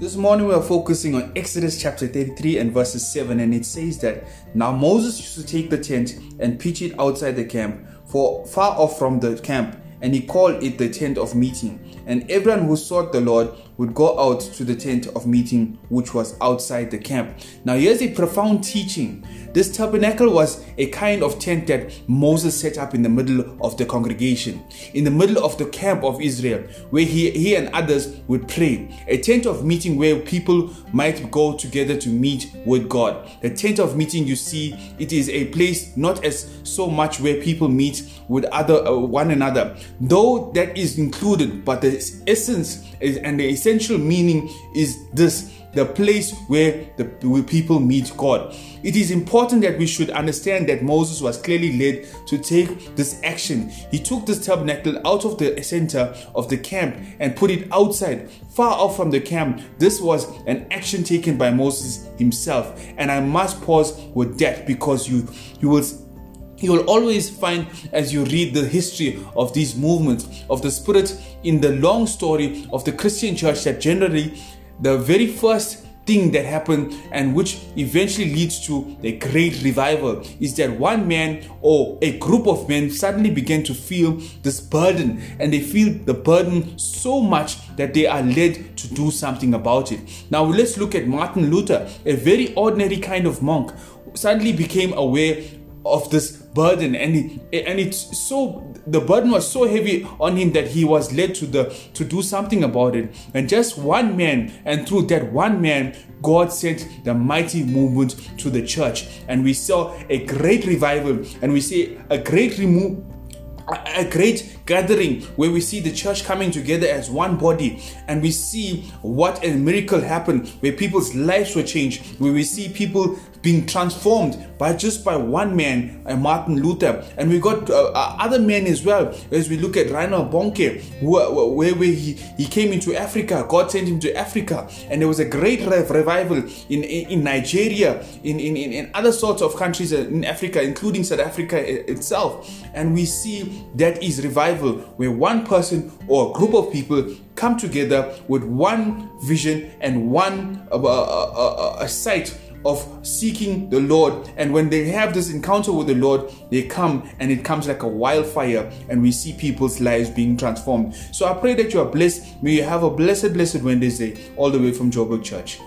This morning we are focusing on Exodus chapter 33 and verses 7, and it says that now Moses used to take the tent and pitch it outside the camp, for far off from the camp, and he called it the tent of meeting. And everyone who sought the Lord would go out to the tent of meeting, which was outside the camp. Now, here's a profound teaching. This tabernacle was a kind of tent that Moses set up in the middle of the congregation, in the middle of the camp of Israel, where he, he and others would pray. A tent of meeting where people might go together to meet with God. The tent of meeting, you see, it is a place not as so much where people meet with other uh, one another, though that is included, but the essence is, and the essential meaning is this the place where the where people meet God. It is important that we should understand that Moses was clearly led to take this action. He took this tabernacle out of the center of the camp and put it outside, far off from the camp. This was an action taken by Moses himself. And I must pause with that because you you will you will always find as you read the history of these movements of the spirit in the long story of the Christian church that generally the very first thing that happened and which eventually leads to a great revival is that one man or a group of men suddenly began to feel this burden and they feel the burden so much that they are led to do something about it. Now let's look at Martin Luther, a very ordinary kind of monk, suddenly became aware of this burden. And he, and it's so the burden was so heavy on him that he was led to the to do something about it. And just one man and through that one man god sent the mighty movement to the church. And we saw a great revival. And we see a great remove a great gathering where we see the church coming together as one body and we see what a miracle happened where people's lives were changed where we see people being transformed by just by one man, uh, Martin Luther. And we got uh, uh, other men as well. As we look at Reinhard Bonnke, uh, where, where he, he came into Africa, God sent him to Africa, and there was a great revival in, in, in Nigeria, in, in, in other sorts of countries in Africa, including South Africa itself. And we see that is revival where one person or a group of people come together with one vision and one uh, uh, uh, sight of seeking the Lord. And when they have this encounter with the Lord, they come and it comes like a wildfire, and we see people's lives being transformed. So I pray that you are blessed. May you have a blessed, blessed Wednesday all the way from Joburg Church.